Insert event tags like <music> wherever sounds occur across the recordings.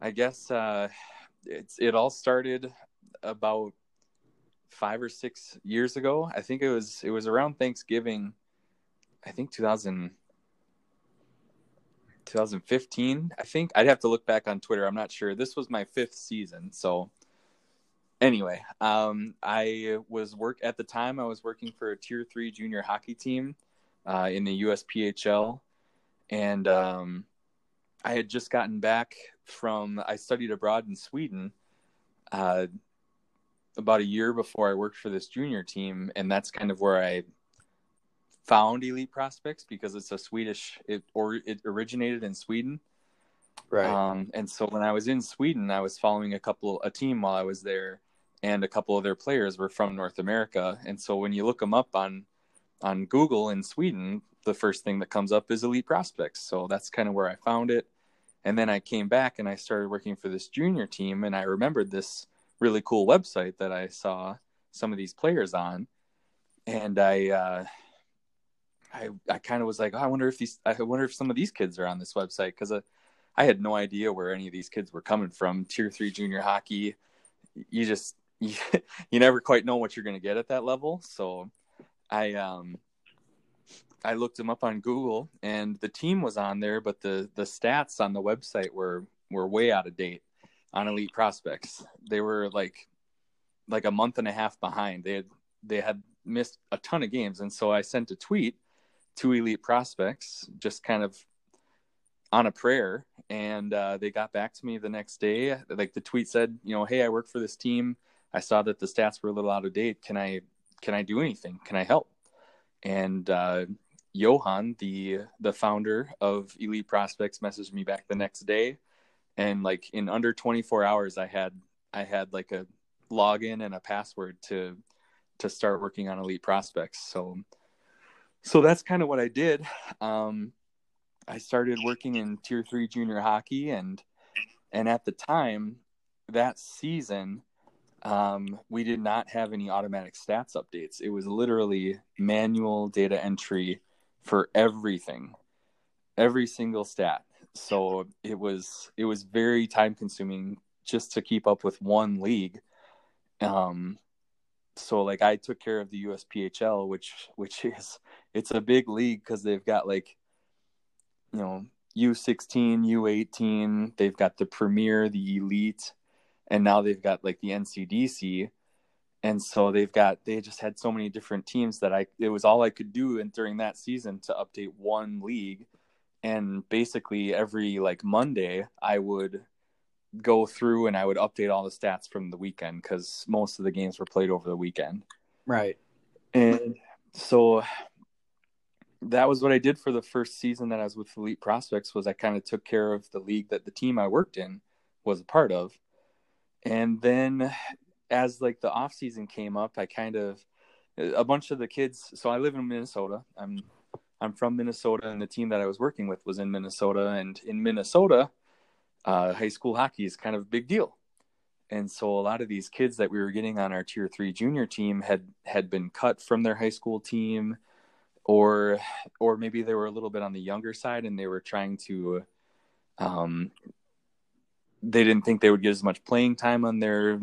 I guess uh, it's it all started about five or six years ago. I think it was it was around Thanksgiving. I think 2000, 2015. I think I'd have to look back on Twitter. I'm not sure. This was my fifth season, so anyway, um, I was work at the time. I was working for a tier three junior hockey team uh, in the USPHL, and um, I had just gotten back from. I studied abroad in Sweden. Uh, about a year before I worked for this junior team, and that's kind of where I found Elite Prospects because it's a Swedish it or it originated in Sweden. Right. Um, and so when I was in Sweden, I was following a couple a team while I was there, and a couple of their players were from North America. And so when you look them up on on Google in Sweden, the first thing that comes up is Elite Prospects. So that's kind of where I found it. And then I came back and I started working for this junior team, and I remembered this really cool website that I saw some of these players on, and I uh, I I kind of was like, oh, I wonder if these I wonder if some of these kids are on this website because uh, I had no idea where any of these kids were coming from. Tier three junior hockey, you just you, <laughs> you never quite know what you're going to get at that level. So I um I looked them up on Google and the team was on there, but the the stats on the website were were way out of date on elite prospects. They were like like a month and a half behind. They had they had missed a ton of games, and so I sent a tweet to elite prospects, just kind of on a prayer, and uh, they got back to me the next day. Like the tweet said, you know, hey, I work for this team. I saw that the stats were a little out of date. Can I can I do anything? Can I help? And uh, Johan, the the founder of Elite Prospects, messaged me back the next day. And like in under 24 hours i had i had like a login and a password to to start working on elite prospects. So so that's kind of what i did. Um i started working in tier 3 junior hockey and and at the time that season um, we did not have any automatic stats updates. It was literally manual data entry for everything every single stat. So it was it was very time consuming just to keep up with one league. Um so like i took care of the usphl which which <laughs> is it's a big league because they've got like you know u16 u18 they've got the premier the elite and now they've got like the ncdc and so they've got they just had so many different teams that i it was all i could do and during that season to update one league and basically every like Monday I would go through and I would update all the stats from the weekend because most of the games were played over the weekend. Right. And so that was what I did for the first season that I was with Elite Prospects was I kind of took care of the league that the team I worked in was a part of. And then as like the off season came up, I kind of a bunch of the kids so I live in Minnesota. I'm I'm from Minnesota, and the team that I was working with was in Minnesota. And in Minnesota, uh, high school hockey is kind of a big deal. And so a lot of these kids that we were getting on our tier three junior team had had been cut from their high school team, or or maybe they were a little bit on the younger side, and they were trying to. Um, they didn't think they would get as much playing time on their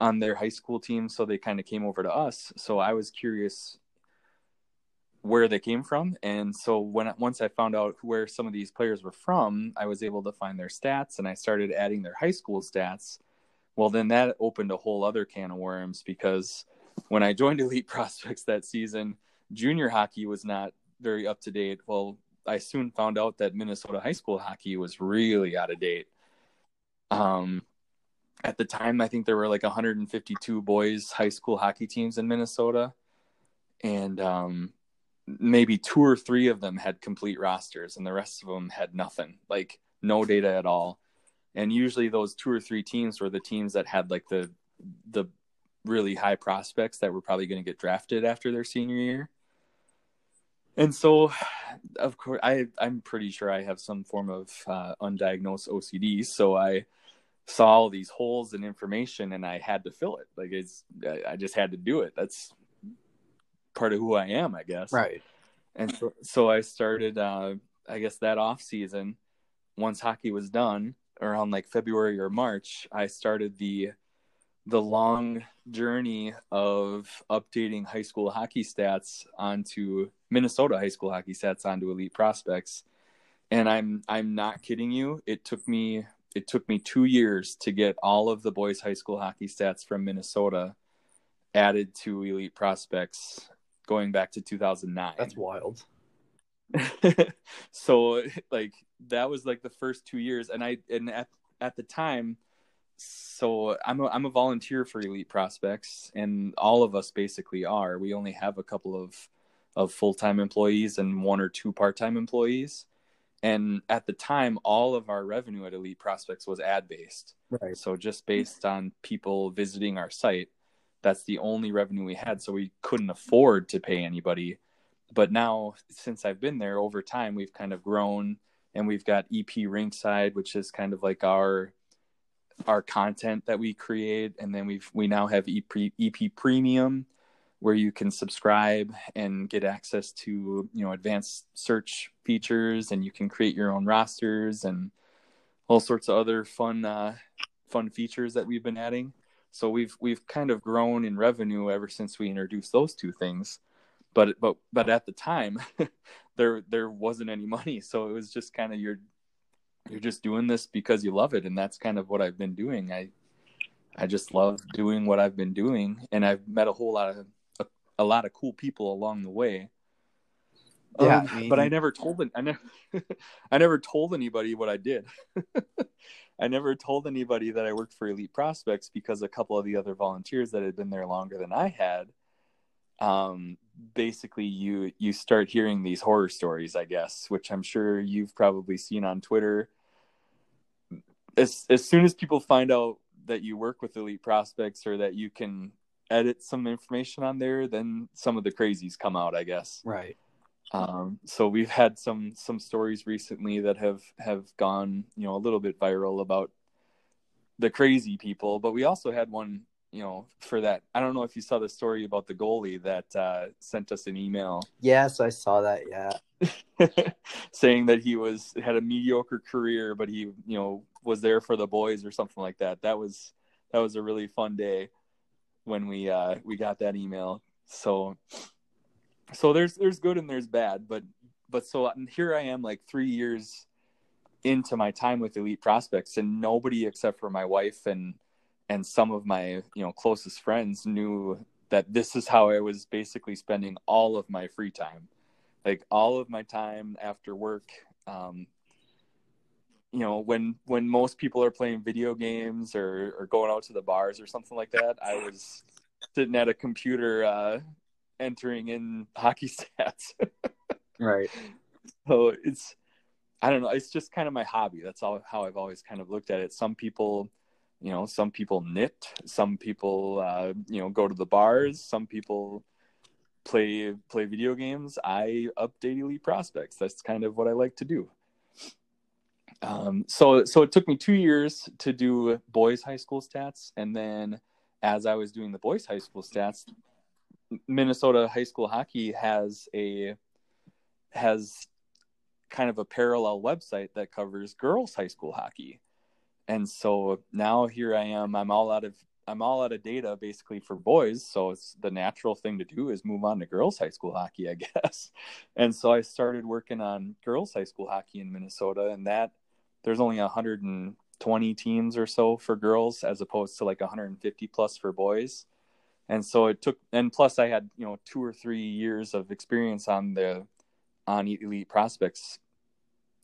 on their high school team, so they kind of came over to us. So I was curious where they came from. And so when once i found out where some of these players were from i was able to find their stats and i started adding their high school stats. Well then that opened a whole other can of worms because when i joined <laughs> elite prospects that season junior hockey was not very up to date. Well i soon found out that minnesota high school hockey was really out of date. Um at the time i think there were like 152 boys high school hockey teams in minnesota. And um maybe two or three of them had complete rosters and the rest of them had nothing like no data at all. And usually those two or three teams were the teams that had like the the really high prospects that were probably going to get drafted after their senior year. And so of course i i'm pretty sure i have some form of uh, undiagnosed ocd so i saw all these holes in information and i had to fill it like it's i just had to do it that's part of who I am, I guess. Right. And so, so I started, uh, I guess that off season, once hockey was done, around like February or March, I started the the long journey of updating high school hockey stats onto Minnesota high school hockey stats onto elite prospects. And I'm I'm not kidding you. It took me it took me 2 years to get all of the boys high school hockey stats from Minnesota added to elite prospects going back to 2009. That's wild. <laughs> so like that was like the first 2 years and I and at at the time so I'm a, I'm a volunteer for Elite Prospects, and all of us basically are. We only have a couple of of full time employees and one or two part time employees. And at the time, all of our revenue at Elite Prospects was ad based. Right. So just based on people visiting our site, that's the only revenue we had. So we couldn't afford to pay anybody. But now, since I've been there over time, we've kind of grown and we've got EP Rinkside which is kind of like our our content that we create and then we've we now have EP, EP Premium where you can subscribe and get access to you know advanced search features and you can create your own rosters and all sorts of other fun uh, fun features that we've been adding. So we've we've kind of grown in revenue ever since we introduced those two things. But but but at the time <laughs> there there wasn't any money. So it was just kind of your you're just doing this because you love it. And that's kind of what I've been doing. I I just love doing what I've been doing. And I've met a whole lot of a, lot of cool people along the way. Yeah, um, I mean... but I never told I never <laughs> I never told anybody what I did. <laughs> I never told anybody that I worked for Elite Prospects because a couple of the other volunteers that had been there longer than I had um basically you you start hearing these horror stories i guess which i'm sure you've probably seen on twitter as as soon as people find out that you work with elite prospects or that you can edit some information on there then some of the crazies come out i guess right um, so we've had some some stories recently that have have gone you know a little bit viral about the crazy people but we also had one you know, for that. I don't know if you saw the story about the goalie that uh, sent us an email. Yes, I saw that. Yeah, <laughs> saying that he was had a mediocre career, but he, you know, was there for the boys or something like that. That was that was a really fun day when we uh, we got that email. So, so there's there's good and there's bad, but but so here I am, like three years into my time with Elite Prospects, and nobody except for my wife and and some of my you know closest friends knew that this is how I was basically spending all of my free time, like all of my time after work. Um, you know, when when most people are playing video games or or going out to the bars or something like that, I was sitting at a computer uh, entering in hockey <laughs> stats. right. So it's I don't know. It's just kind of my hobby. That's all how I've always kind of looked at it. Some people you know some people knit some people uh, you know go to the bars some people play play video games i update elite prospects that's kind of what i like to do um, so so it took me two years to do boys high school stats and then as i was doing the boys high school stats minnesota high school hockey has a has kind of a parallel website that covers girls high school hockey and so now here I am. I'm all out of I'm all out of data basically for boys. So it's the natural thing to do is move on to girls high school hockey, I <laughs> guess. And so I started working on girls high school hockey in Minnesota, and that there's only 120 teams or so for girls as opposed to like 150 plus for boys. And so it took, and plus I had you know two or three years of experience on the on elite prospects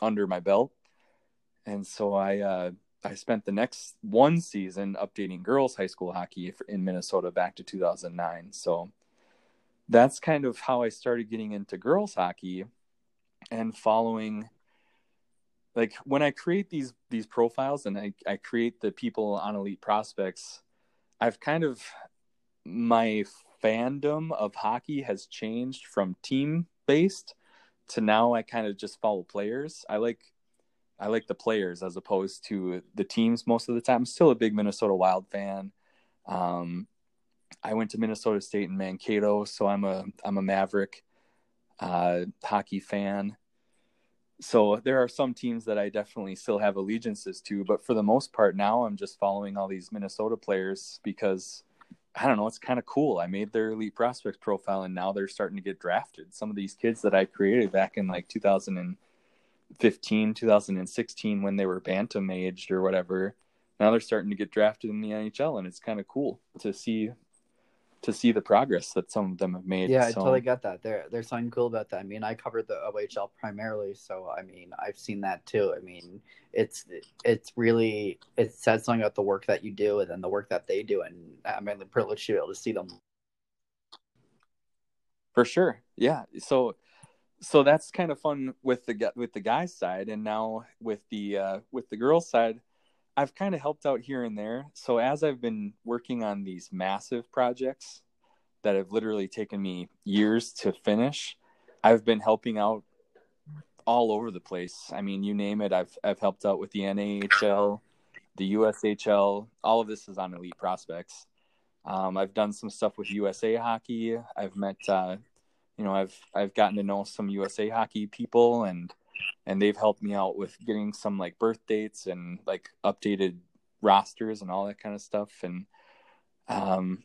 under my belt, and so I. Uh, I spent the next one season updating girls high school hockey in Minnesota back to 2009. So that's kind of how I started getting into girls hockey and following like when I create these these profiles and I, I create the people on elite prospects, I've kind of my fandom of hockey has changed from team based to now I kind of just follow players. I like I like the players as opposed to the teams most of the time. I'm still a big Minnesota Wild fan. Um, I went to Minnesota State and Mankato, so I'm a I'm a Maverick uh, hockey fan. So there are some teams that I definitely still have allegiances to, but for the most part now I'm just following all these Minnesota players because I don't know, it's kind of cool. I made their elite prospects profile and now they're starting to get drafted. Some of these kids that I created back in like 2015, 2016 when they were bantam aged or whatever, now they're starting to get drafted in the NHL and it's kind of cool to see to see the progress that some of them have made. Yeah, I totally get that. There, there's something cool about that. I mean, I covered the OHL primarily, so I mean, I've seen that too. I mean, it's it's really it says something about the work that you do and then the work that they do, and I'm really privileged to be able to see them. For sure. Yeah. So so that's kind of fun with the with the guys side and now with the uh with the girls side I've kind of helped out here and there. So as I've been working on these massive projects that have literally taken me years to finish, I've been helping out all over the place. I mean, you name it, I've I've helped out with the NAHL, the USHL. All of this is on Elite Prospects. Um, I've done some stuff with USA Hockey. I've met, uh, you know, I've I've gotten to know some USA Hockey people, and and they've helped me out with getting some like birth dates and like updated rosters and all that kind of stuff. And um,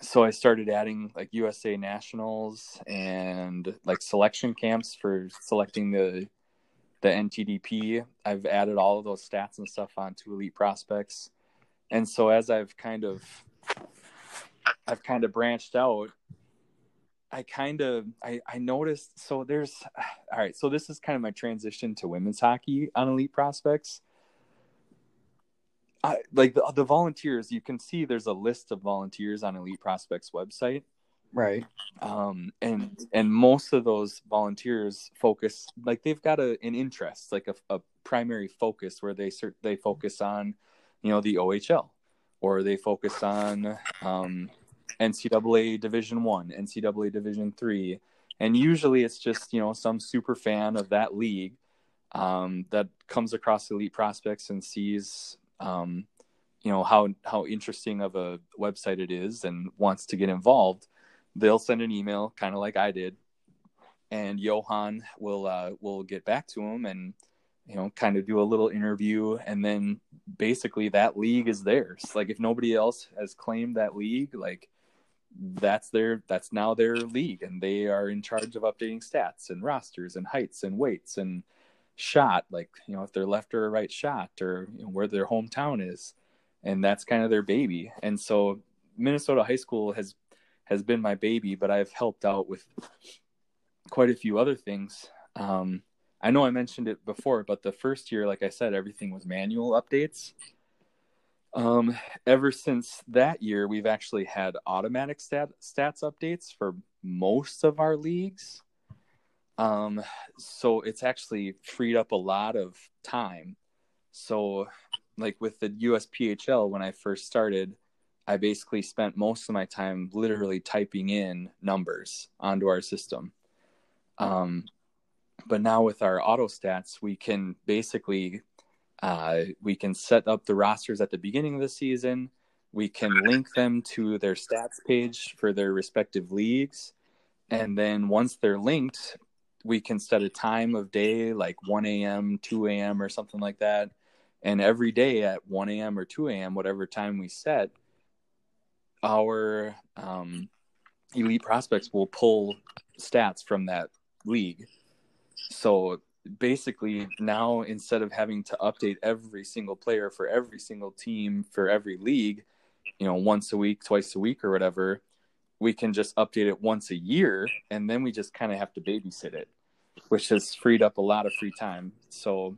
so I started adding like USA Nationals and like selection camps for selecting the the NTDP. I've added all of those stats and stuff onto Elite Prospects. And so as I've kind of I've kind of branched out, I kind of I, I noticed so there's <sighs> all right, so this is kind of my transition to women's hockey on Elite Prospects. I, like the, the volunteers, you can see there's a list of volunteers on Elite Prospects website Right. um and and most of those volunteers focus like they've got a an interest like a, a primary focus where they they focus on you know the OHL or they focus on um NCAA Division 1 NCAA Division 3 and usually it's just you know some super fan of that league um that comes across elite prospects and sees um you know how how interesting of a website it is and wants to get involved they'll send an email, kind of like I did, and Johan will uh, will get back to him and you know kind of do a little interview, and then basically that league is theirs. Like if nobody else has claimed that league, like that's their that's now their league, and they are in charge of updating stats and rosters and heights and weights and shot, like you know if they're left or right shot or you know, where their hometown is, and that's kind of their baby. And so Minnesota high school has has been my baby, but I've helped out with quite a few other things. Um, I know I mentioned it before, but the first year, like I said, everything was manual updates. Um, ever since that year, we've actually had automatic stat, stats updates for most of our leagues. Um, so it's actually freed up a lot of time. So, like with the USPHL, when I first started, I basically spent most of my time literally typing in numbers onto our system. Um, but now with our auto stats, we can basically uh, we can set up the rosters at the beginning of the season. We can link them to their stats page for their respective leagues, and then once they're linked, we can set a time of day like 1 a.m., 2 a.m., or something like that. And every day at 1 a.m. or 2 a.m., whatever time we set, our um, elite prospects will pull stats from that league. So basically, now instead of having to update every single player for every single team for every league, you know, once a week, twice a week, or whatever, we can just update it once a year, and then we just kind of have to babysit it, which has freed up a lot of free time. So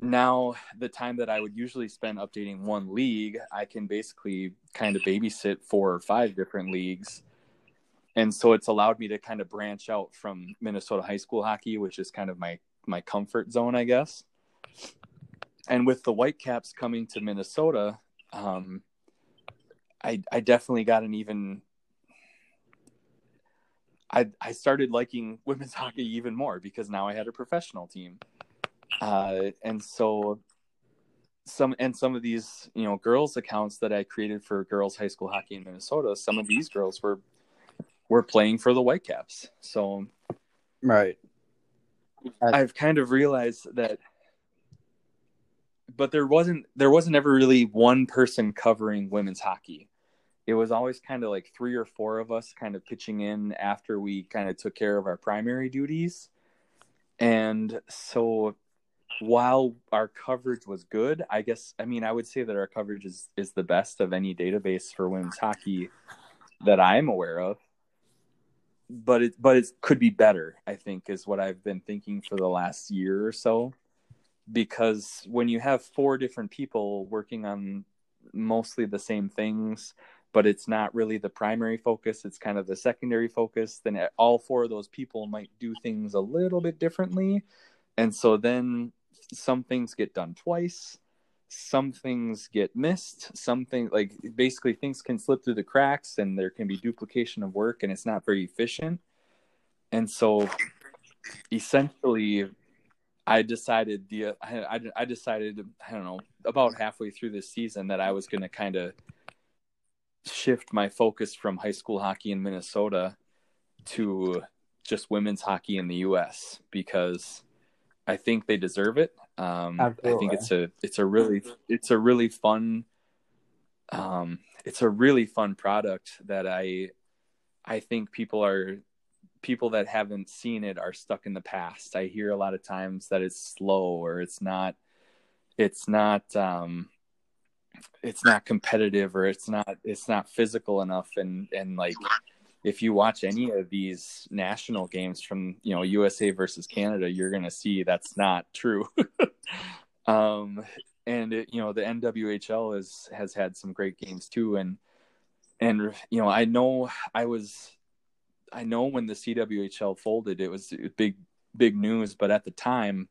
now the time that I would usually spend updating one league, I can basically kind of babysit four or five different leagues. And so it's allowed me to kind of branch out from Minnesota high school hockey, which is kind of my my comfort zone, I guess. And with the Whitecaps coming to Minnesota, um, I I definitely got an even I I started liking <laughs> women's hockey even more because now I had a professional team uh, and so some and some of these you know girls accounts that I created for girls high school hockey in Minnesota, some of these girls were were playing for the Whitecaps. So Right. I've kind of realized that but there wasn't there wasn't ever really one person covering women's hockey. It was always kind of like three or four of us kind of pitching in after we kind of took care of our primary duties. And so while our coverage was good, I guess I mean I would say that our coverage is is the best of any database for women's hockey that I'm aware of. But it but it could be better, I think, is what I've been thinking for the last year or so. Because when you have four different people working on mostly the same things, but it's not really the primary focus, it's kind of the secondary focus, then all four of those people might do things a little bit differently. And so then some things get done twice some things get missed something like basically things can slip through the cracks and there can be duplication of work and it's not very efficient. And so essentially i decided the I, I decided i don't know about halfway through this season that i was going to kind of shift my focus from high school hockey in minnesota to just women's hockey in the us because i think they deserve it um, I think it's a it's a really it's a really fun um, it's a really fun product that I I think people are people that haven't seen it are stuck in the past. I hear a lot of times that it's slow or it's not it's not um it's not competitive or it's not it's not physical enough and and like if you watch any of these national games from you know USA versus Canada, you're going to see that's not true. <laughs> um, and it, you know the NWHL is has had some great games too, and and you know I know I was I know when the CWHL folded, it was big big news, but at the time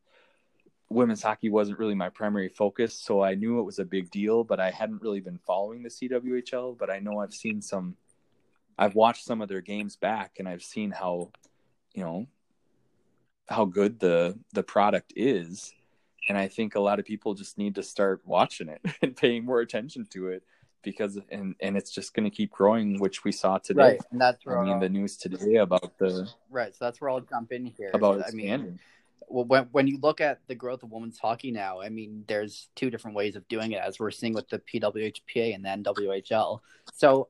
women's hockey wasn't really my primary focus. So i knew it was a big deal but i hadn't really been following the cwhl but i know i've seen some I've watched some of their games back and I've seen how, you know, how good the the product is. And I think a lot of people just need to start watching it <laughs> and paying more attention to it because and and it's just going to keep growing, which we saw today. Right, and that's where I mean the news today about the right. So that's where I'll jump in here. About I mean, when when you look at the growth of women's hockey now, I mean, there's two different ways of doing it, as we're seeing with the PWHPA and the NWHL. So,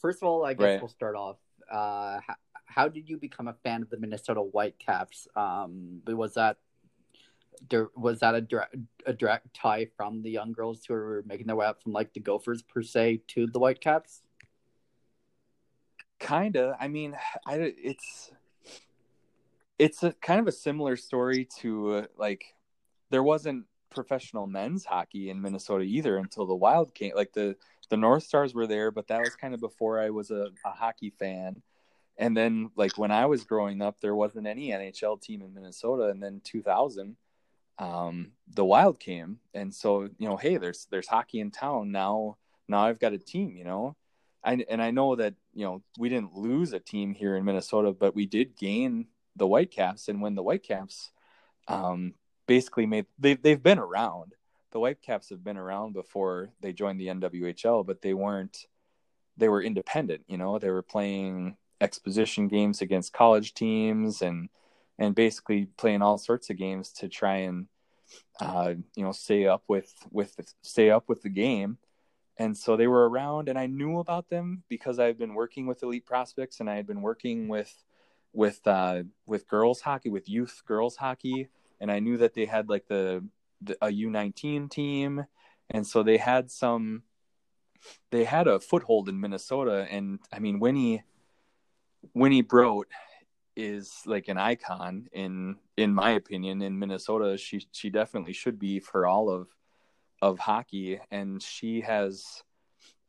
first of all, I guess right. we'll start off. Uh, how, how, did you become a fan of the Minnesota Whitecaps? Um, was that was that a direct, a direct tie from the young girls who were making their way up from like the Gophers per se to the Whitecaps? Kinda. I mean, <sighs> I it's it's a kind of a similar story to uh, like there wasn't professional men's hockey in Minnesota either until the Wild came. Like the the North Stars were there, but that was kind of before I was a, a hockey fan. And then like when I was growing up, there wasn't any NHL team in Minnesota. And then 2000, um, the Wild came, and so you know, hey, there's there's hockey in town now. Now I've got a team, you know. I, and I know that you know we didn't lose a team here in Minnesota, but we did gain the Whitecaps, and when the Whitecaps um, basically made they they've been around. The Whitecaps have been around before they joined the NWHL, but they weren't. They were independent, you know. They were playing exposition games against college teams and and basically playing all sorts of games to try and uh, you know stay up with with stay up with the game and so they were around and i knew about them because i've been working with elite prospects and i had been working with with uh, with girls hockey, with youth girls hockey, and I knew that they had like the, the a U nineteen team, and so they had some. They had a foothold in Minnesota, and I mean Winny, Winny Brodt is like an icon in in my opinion in Minnesota. She she definitely should be for all of of hockey, and she has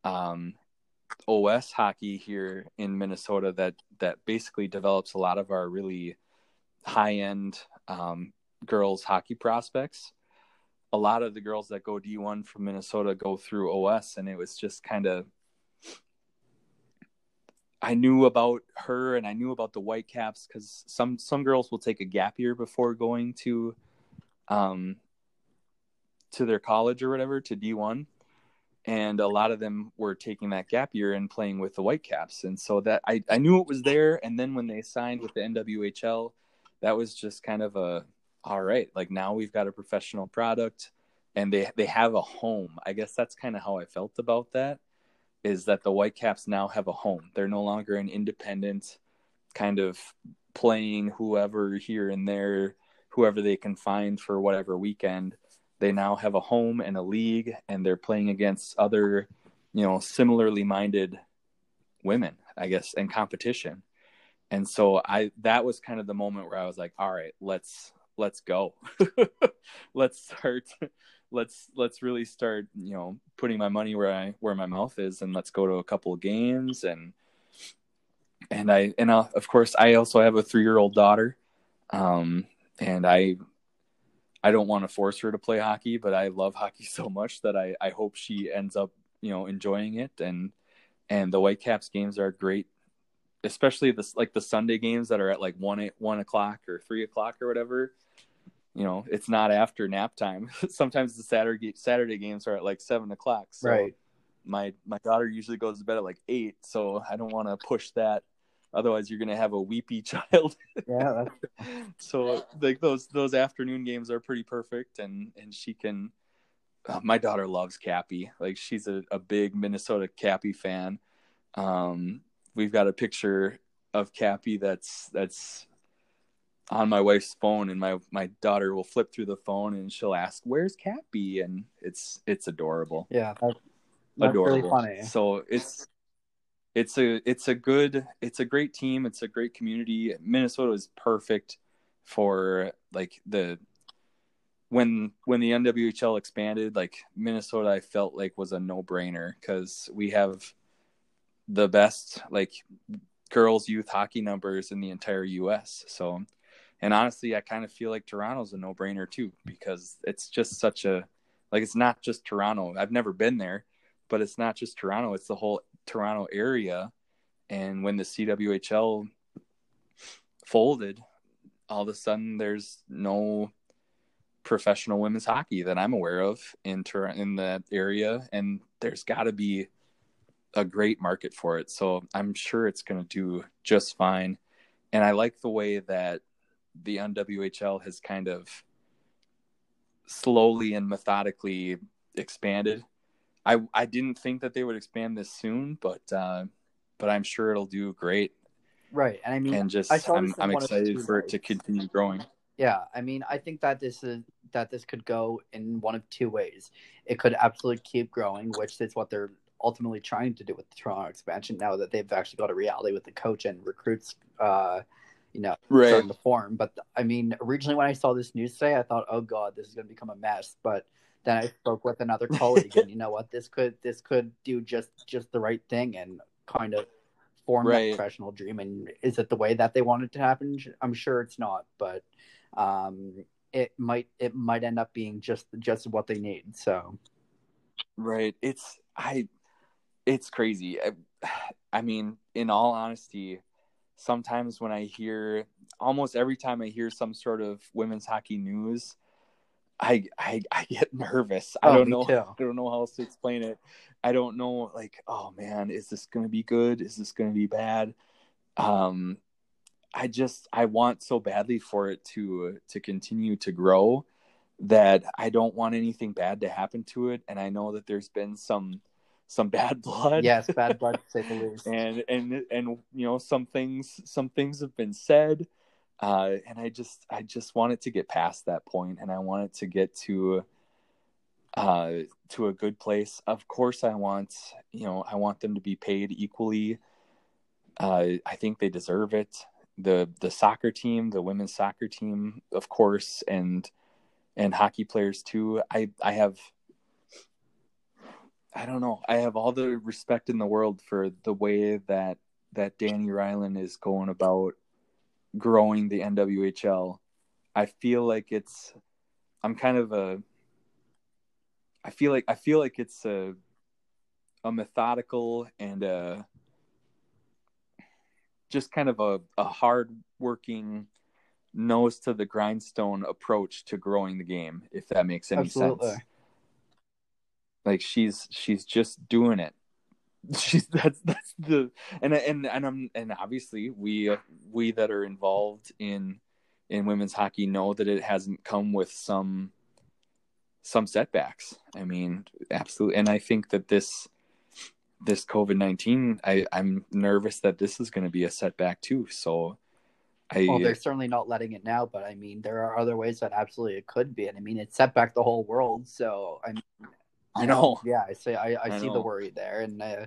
um, OS hockey here in Minnesota that that basically develops a lot of our really high end um, girls hockey prospects. A lot of the girls that go D1 from Minnesota go through OS, and it was just kind of. I knew about her and I knew about the Whitecaps because some some girls will take a gap year before going to, um, to their college or whatever to D1 and a lot of them were taking that gap year and playing with the Whitecaps, and so that I, I knew it was there. And then when they signed with the NWHL, that was just kind of a all right, like now we've got a professional product and they they have a home. I guess that's kind of how I felt about that is that the Whitecaps now have a home. They're no longer an independent kind of playing whoever here and there, whoever they can find for whatever weekend. They now have a home and a league and they're playing against other, you know, similarly minded women, I guess, in competition. And so I that was kind of the moment where I was like, all right, let's let's go. <laughs> let's start let's let's really start, you know, putting my money where I where my mouth is and let's go to a couple of games and and I and uh, of course I also have a 3-year-old daughter. Um and I I don't want to force her to play hockey, but I love hockey <laughs> so much that I I hope she ends up, you know, enjoying it and and the Whitecaps games are great especially this like the Sunday games that are at like one one o'clock or three o'clock or whatever. You know, it's not after nap time. <laughs> Sometimes the Saturday Saturday games are at like seven o'clock. So right. My my daughter usually goes to bed at like eight, so I don't want to push that. Otherwise, you're gonna have a weepy <laughs> child. yeah. <laughs> so like those those afternoon games are pretty perfect, and and she can. Uh, my daughter loves Cappy. Like she's a, a big Minnesota Cappy fan. Um, we've got a picture of Cappy that's that's on my wife's phone and my my daughter will flip through the phone and she'll ask where's Cappy and it's it's adorable. Yeah, that's, that's adorable. really funny. So it's it's a it's a good it's a great team, it's a great community. Minnesota is perfect for like the when when the NWHL expanded, like Minnesota I felt like was a no-brainer cuz we have the best like girls youth hockey numbers in the entire US. So and honestly, I kind of feel like Toronto's a no-brainer too because it's just such a like it's not just Toronto. I've never been there, but it's not just Toronto, it's the whole Toronto area. And when the CWHL folded, all of a sudden there's no professional women's hockey that I'm aware of in Tor- in that area and there's got to be a great market for it. So I'm sure it's going to do just fine. And I like the way that the NWHL has kind of slowly and methodically expanded. I I didn't think that they would expand this soon, but uh, but I'm sure it'll do great. Right, and I mean, and just I'm I'm excited for it to continue growing. Yeah, I mean, I think that this is that this could go in one of two ways. It could absolutely keep growing, which is what they're ultimately trying to do with the Toronto expansion now that they've actually got a reality with the coach and recruits, uh, you know, right. starting to form. But I mean, originally when I saw this news today, I thought, oh god, this is going to become a mess. But then I spoke with another <laughs> colleague, and you know what, this could this could do just just the right thing and kind of form right. that professional dream. And is it the way that they want it to happen? I'm sure it's not, but um, it might it might end up being just just what they need. So, right, it's I it's crazy. I, I mean, in all honesty, sometimes when I hear almost every time I hear some sort of women's hockey news, I I, I get nervous. Oh, I don't know. Too. I don't know how else to explain it. I don't know. Like, oh man, is this going to be good? Is this going to be bad? Um, I just I want so badly for it to to continue to grow that I don't want anything bad to happen to it. And I know that there's been some some bad <laughs> blood. Yes, bad blood to say the <laughs> least. and and and you know some things some things have been said, uh, and I just I just want it to get past that point, and I want it to get to uh, to a good place. Of course, I want you know I want them to be paid equally. Uh, I think they deserve it. the The soccer team, the women's soccer team, of course, and and hockey players too. I I have I don't know. I have all the respect in the world for the way that that Dani Rylan is going about growing the NWHL. I feel like it's I'm kind of a I feel like I feel like it's a a methodical and a just kind of a, a hard working nose to the grindstone approach to growing the game, if that makes any Absolutely. sense. Like she's she's just doing it. <laughs> She's that's that's the and and and I'm and obviously we we that are involved in in women's hockey know that it hasn't come with some some setbacks. I mean, absolutely, and I think that this this COVID nineteen, I I'm nervous that this is going to be a setback too. So, I well, they're certainly not letting it now, but I mean, there are other ways that absolutely it could be, and I mean, it set back the whole world. So I mean, <laughs> I know, yeah, I say I, I, I see know. the worry there, and uh,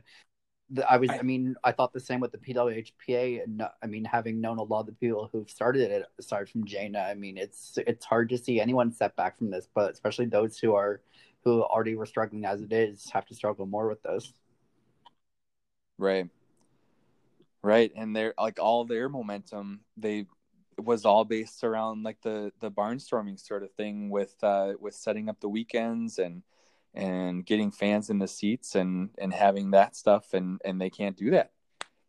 the, I was, I, I- mean, I thought the same with the PWHPA, and uh, I mean, having known a lot of the people who've started it, aside from Jaina, I mean, it's it's hard to see anyone set back from this, but especially those who are who already were struggling as it is have to struggle more with this. Right. Right. And they're like all their momentum, they was all based around like the the barnstorming sort of thing with uh with setting up the weekends and and getting fans in the seats and and having that stuff and and they can't do that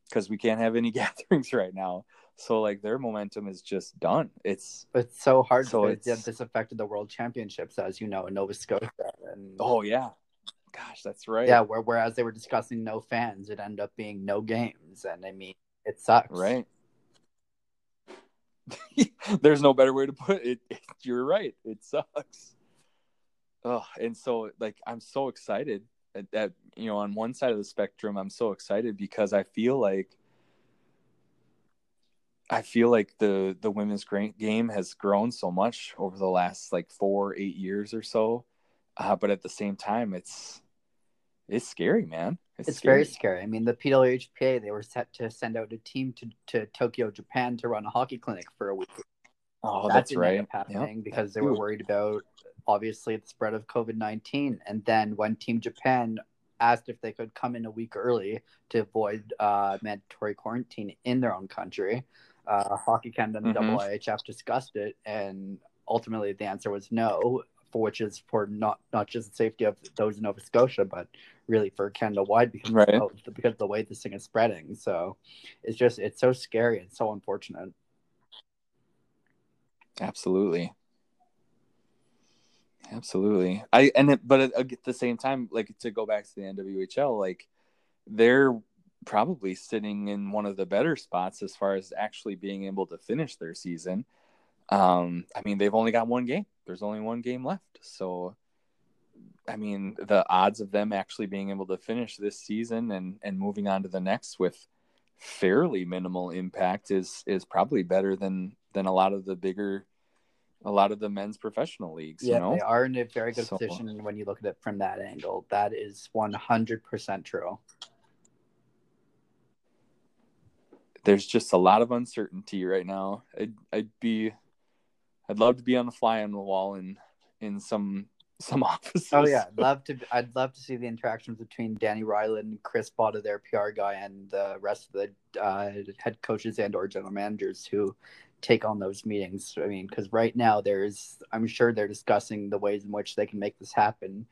because we can't have any <laughs> gatherings right now. So like their momentum is just done. It's It's so hard So it's- this affected the World Championships, as you know, in Nova Scotia, and oh yeah. Gosh, that's right. yeah, where, whereas they were discussing no fans, it ended up being no games, and I mean, it sucks, Right. <laughs> There's no better way to put it. it. You're right. It sucks. Oh, and so like I'm so excited that, you know on one side of the spectrum I'm so excited because I feel like I feel like the the women's game has grown so much over the last like four eight years or so, uh, but at the same time it's it's scary, man. It's scary. very scary. I mean, the PWHPA they were set to send out a team to, to Tokyo, Japan, to run a hockey clinic for a week. Oh, that that's right. end Yep. happening because they were worried about obviously the spread of COVID nineteen. And then when Team Japan asked if they could come in a week early to avoid uh, mandatory quarantine in their own country, uh, Hockey Canada and Mhm. IHF discussed it, and ultimately the answer was no. For which is for not not just the safety of those in Nova Scotia, but really for Canada wide because Right. of, because of the way this thing is spreading. So it's just it's so scary and so unfortunate. Absolutely. Absolutely. I and it, but at, the same time, like to go back to the NWHL, like they're probably sitting in one of the better spots as far as actually being able to finish their season. Um, I mean, they've only got one game. There's only one game left, so I mean, the odds of them actually being able to finish this season and and moving on to the next with fairly minimal impact is is probably better than than a lot of the bigger a lot of the men's professional leagues Yeah, you know they are in a very good So- position when you look at it from that angle. That is one hundred percent true. there's just a lot of uncertainty right now i'd i'd be i'd love to be on the fly on the wall in in some <laughs> some offices Oh yeah, I'd love to. I'd love to see the interactions between Dani Rylan, Chris Botta, their PR guy, and the rest of the uh, head coaches and or general managers who take on those meetings. I mean, because right now there's, I'm sure they're discussing the ways in which they can make this happen.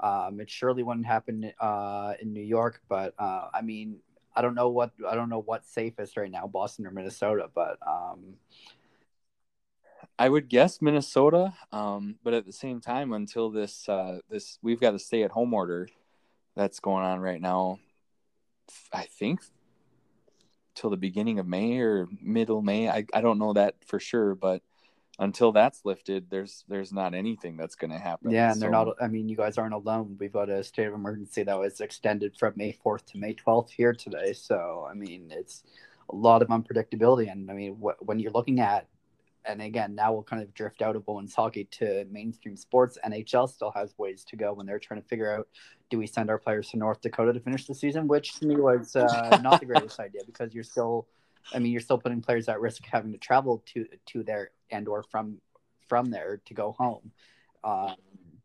Um, it surely wouldn't happen uh, in New York, but uh, I mean, I don't know what I don't know what's safest right now, Boston or Minnesota, but um, I would guess Minnesota, um, but at the same time, until this uh, this we've got a stay at home order that's going on right now. I think till the beginning of May or middle May. I, I don't know that for sure, but until that's lifted, there's there's not anything that's going to happen. Yeah, and they're not. I mean, you guys aren't alone. We've got a state of emergency that was extended from May fourth to May twelfth here today. So, I mean, it's a lot of unpredictability. And I mean, wh- when you're looking at, and again, now we'll kind of drift out of women's hockey to mainstream sports. NHL still has ways to go when they're trying to figure out: do we send our players to North Dakota to finish the season? Which to me was uh, <laughs> not the greatest idea because you're still. I mean, you're still putting players at risk having to travel to to there and or from from there to go home. Um,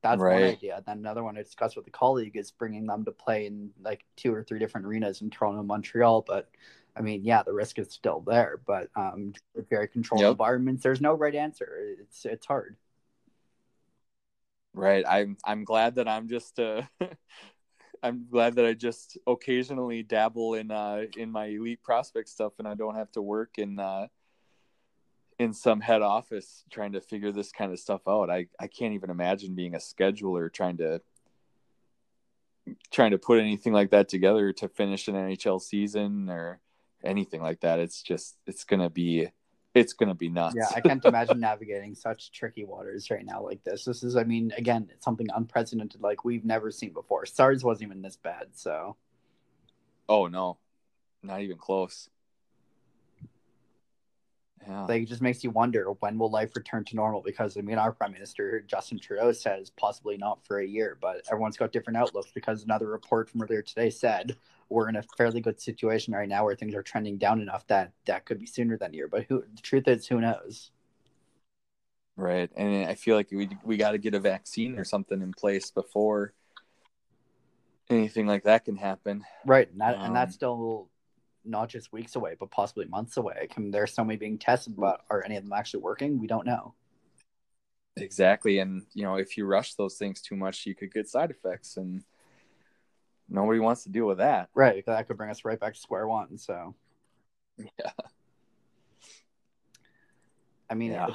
that's one Right. idea. Then another one I discussed with a colleague is bringing them to play in like two or three different arenas in Toronto and Montreal. But I mean, yeah, the risk is still there. But um, very controlled Yep. environments, there's no right answer. It's it's hard. Right. I'm I'm glad that I'm just uh <laughs> I'm glad that I just occasionally dabble in uh in my elite prospect stuff and I don't have to work in uh in some head office trying to figure this kind of stuff out. I I can't even imagine being a scheduler trying to trying to put anything like that together to finish an NHL season or anything like that. It's just it's going to be it's to be nuts. Yeah, I can't imagine navigating such tricky waters right now like this. This is, I mean, again, it's something unprecedented, like we've never seen before. SARS wasn't even this bad, so. Oh no, not even close. Yeah. Like it just makes you wonder when will life return to normal? Because I mean, our prime minister Justin Trudeau says possibly not for a year, but everyone's got different outlooks. Because another report from earlier today said we're in a fairly good situation right now where things are trending down enough that that could be sooner than a year. But who the truth is, who knows? Right, and I feel like we we got to get a vaccine or something in place before anything like that can happen. Right, and, that, um, and that's still not just weeks away, but possibly months away. I mean, there's so many being tested, but are any of them actually working? We don't know. Exactly, and you know, if you rush those things too much, you could get side effects, and nobody wants to deal with that. Right, that could bring us right back to square one. So, <laughs> yeah. I mean, yeah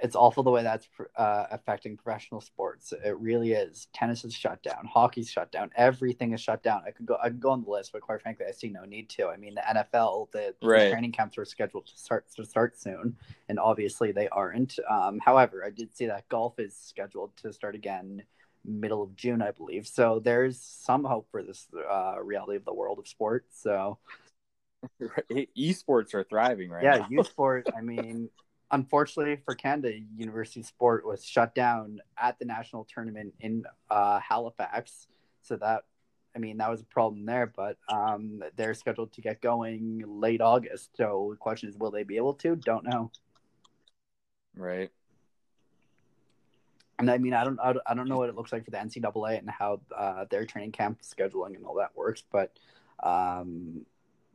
it's awful the way that's uh, affecting professional sports. It really is. Tennis is shut down. Hockey's shut down. Everything is shut down. I could go. I could go on the list, but quite frankly, I see no need to. I mean, the NFL, the, right. the training camps are scheduled to start to start soon, and obviously they aren't. Um, however, I did see that golf is scheduled to start again middle of June, I believe. So there's some hope for this uh, reality of the world of sports. So <laughs> esports are thriving right yeah, now. <laughs> Yeah, sport. I mean unfortunately for Canada, University Sport was shut down at the national tournament in uh, Halifax. So that, I mean, that was a problem there. But um, they're scheduled to get going late August. So the question is, will they be able to? Don't know. Right. And I mean, I don't, I don't know what it looks like for the NCAA and how uh, their training camp scheduling and all that works, but um,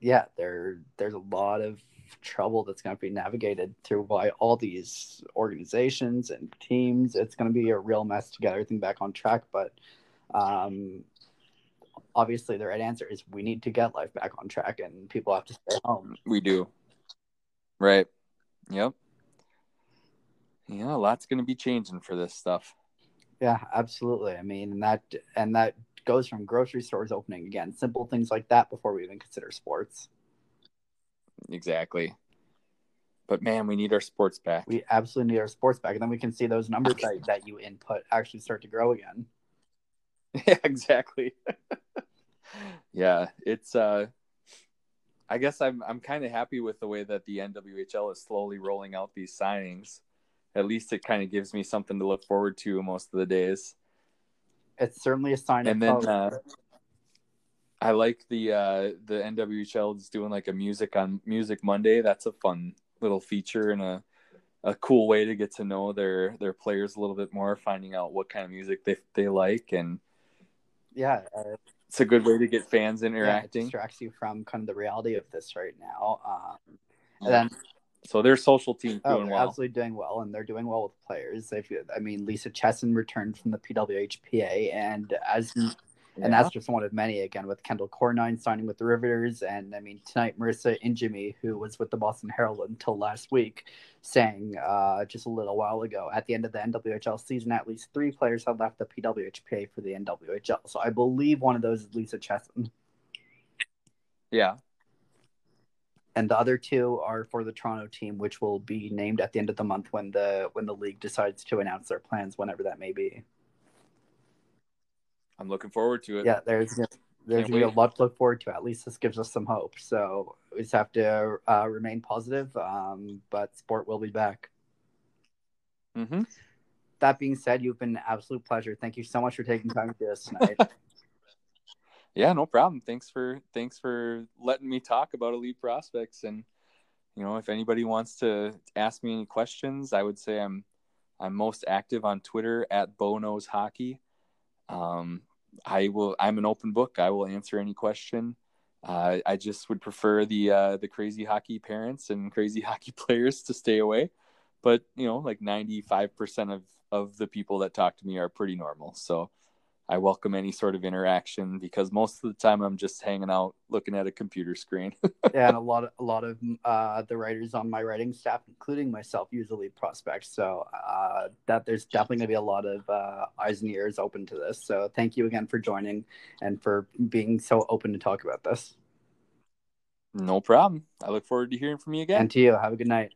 yeah, there, there's a lot of trouble that's going to be navigated through by all these organizations and teams. It's going to be a real mess to get everything back on track. But um, obviously, the right answer is we need to get life back on track, and people have to stay home. We do. Right. Yep. Yeah, a lot's going to be changing for this stuff. Yeah, absolutely. I mean, and that and that goes from grocery stores opening again, simple things like that before we even consider sports. Exactly. But man, we need our sports back. We absolutely need our sports back. And then we can see those numbers that, that you input actually start to grow again. <laughs> Yeah, exactly. <laughs> yeah, it's uh I guess I'm I'm kind of happy with the way that the NWHL is slowly rolling out these signings. At least it kind of gives me something to look forward to most of the days. It's certainly a sign of and of then, uh, I like the uh, the NWHL is doing like a music on Music Monday. That's a fun little feature and a a cool way to get to know their their players a little bit more, finding out what kind of music they they like, and yeah, uh, it's a good way to get fans interacting. Yeah, distracts you from kind of the reality of this right now. Um, and then so their social team oh, doing well. Absolutely doing well, and they're doing well with players. They've, I mean, Lisa Chesson returned from the PWHPA, and as yeah. And that's just one of many, again, with Kendall Cornine signing with the Riveters. And I mean, tonight, Marisa Ingemi, who was with the Boston Herald until last week, saying uh, just a little while ago at the end of the NWHL season, at least three players have left the PWHPA for the NWHL. So I believe one of those is Lisa Chesson. Yeah. And the other two are for the Toronto team, which will be named at the end of the month when the when the league decides to announce their plans, whenever that may be. I'm looking forward to it. Yeah, there's there's gonna be a lot to look forward to. At least this gives us some hope. So we just have to uh, remain positive. Um, but sport will be back. Mm-hmm. That being said, you've been an absolute pleasure. Thank you so much for taking time to do this tonight. <laughs> yeah, no problem. Thanks for thanks for letting me talk about Elite Prospects. And you know, if anybody wants to ask me any questions, I would say I'm I'm most active on Twitter at Bonos Hockey. Um, I will. I'm an open book. I will answer any question. Uh, I just would prefer the uh, the crazy hockey parents and crazy <laughs> hockey players to stay away. But you know, like 95 percent of of the people that talk to me are pretty normal. So I welcome any sort of interaction because most of the time I'm just hanging out looking at a computer screen. <laughs> yeah, and a lot of a lot of uh, the writers on my writing staff, including myself, usually prospects. So uh, that there's definitely going to be a lot of uh, eyes and ears open to this. So thank you again for joining and for being so open to talk about this. No problem. I look forward to hearing from you again. And to you. Have a good night.